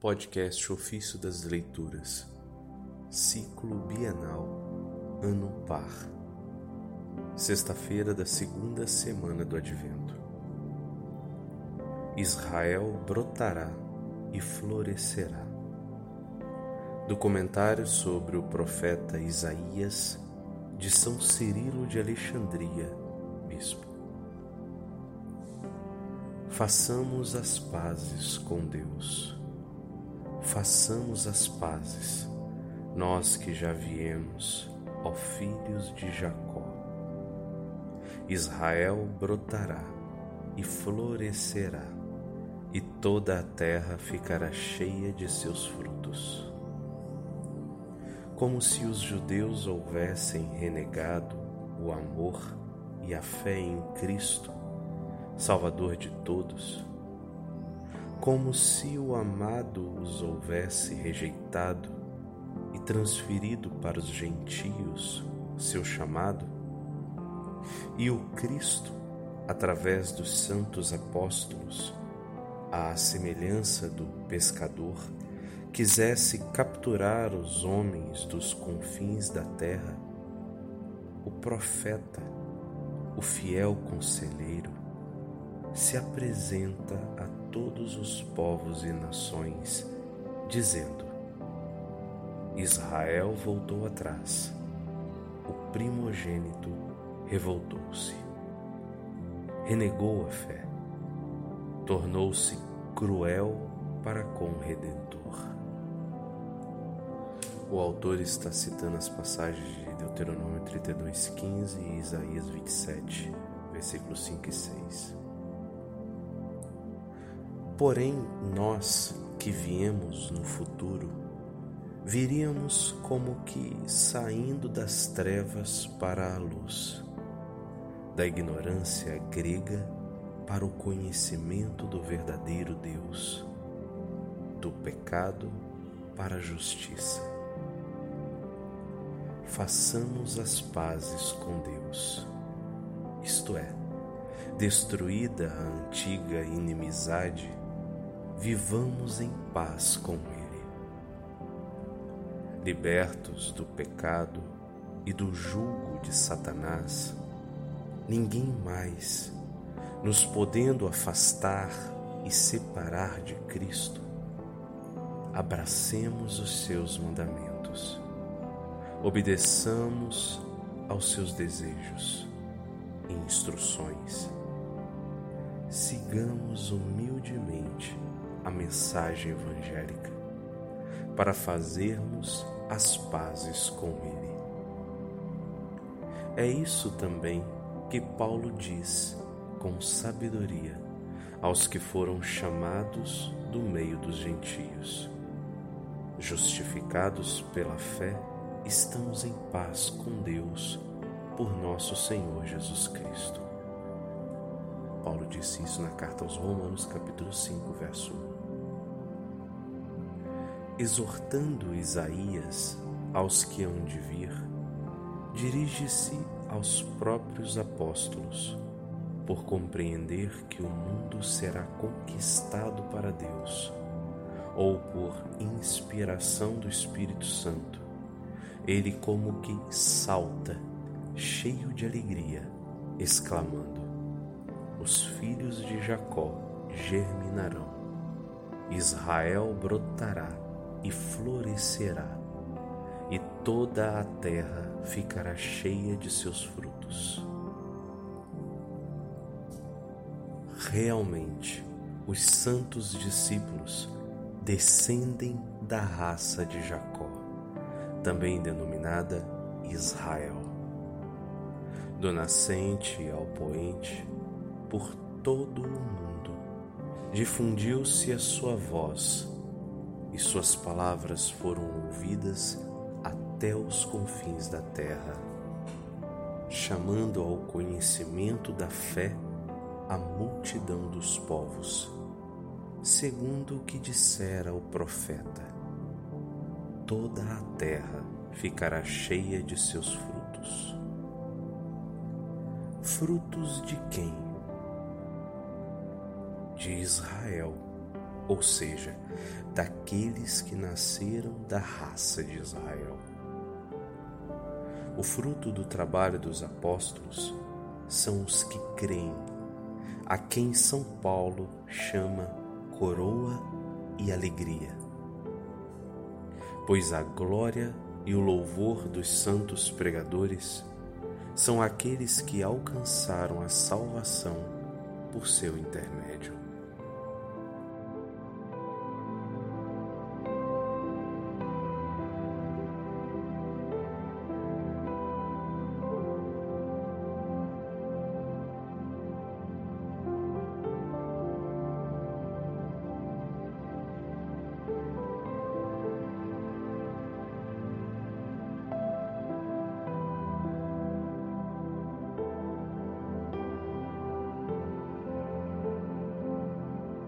Podcast Ofício das Leituras, Ciclo Bienal, Ano Par, sexta-feira da segunda semana do Advento. Israel brotará e florescerá. Do comentário sobre o profeta Isaías, de São Cirilo de Alexandria, Bispo. Façamos as pazes com Deus façamos as pazes, nós que já viemos, ó filhos de Jacó. Israel brotará e florescerá, e toda a terra ficará cheia de seus frutos. Como se os judeus houvessem renegado o amor e a fé em Cristo, Salvador de todos, como se o amado os houvesse rejeitado e transferido para os gentios seu chamado, e o Cristo, através dos santos apóstolos, à semelhança do pescador, quisesse capturar os homens dos confins da terra, o profeta, o fiel conselheiro, se apresenta a todos os povos e nações, dizendo: Israel voltou atrás, o primogênito revoltou-se, renegou a fé, tornou-se cruel para com o Redentor. O autor está citando as passagens de Deuteronômio 32,15 e Isaías 27, versículos 5 e 6. Porém, nós que viemos no futuro, viríamos como que saindo das trevas para a luz, da ignorância grega para o conhecimento do verdadeiro Deus, do pecado para a justiça. Façamos as pazes com Deus, isto é, destruída a antiga inimizade vivamos em paz com Ele. Libertos do pecado e do jugo de Satanás, ninguém mais, nos podendo afastar e separar de Cristo, abracemos os seus mandamentos, obedeçamos aos seus desejos e instruções, sigamos humildemente a mensagem evangélica, para fazermos as pazes com Ele. É isso também que Paulo diz com sabedoria aos que foram chamados do meio dos gentios. Justificados pela fé, estamos em paz com Deus por nosso Senhor Jesus Cristo. Paulo disse isso na carta aos Romanos, capítulo 5, verso 1 exortando Isaías aos que hão de vir, dirige-se aos próprios apóstolos, por compreender que o mundo será conquistado para Deus, ou por inspiração do Espírito Santo. Ele, como que salta, cheio de alegria, exclamando: Os filhos de Jacó germinarão, Israel brotará e florescerá, e toda a terra ficará cheia de seus frutos. Realmente, os santos discípulos descendem da raça de Jacó, também denominada Israel. Do nascente ao poente, por todo o mundo, difundiu-se a sua voz e suas palavras foram ouvidas até os confins da terra, chamando ao conhecimento da fé a multidão dos povos, segundo o que dissera o profeta: toda a terra ficará cheia de seus frutos. Frutos de quem? De Israel ou seja, daqueles que nasceram da raça de Israel. O fruto do trabalho dos apóstolos são os que creem, a quem São Paulo chama coroa e alegria. Pois a glória e o louvor dos santos pregadores são aqueles que alcançaram a salvação por seu intermédio.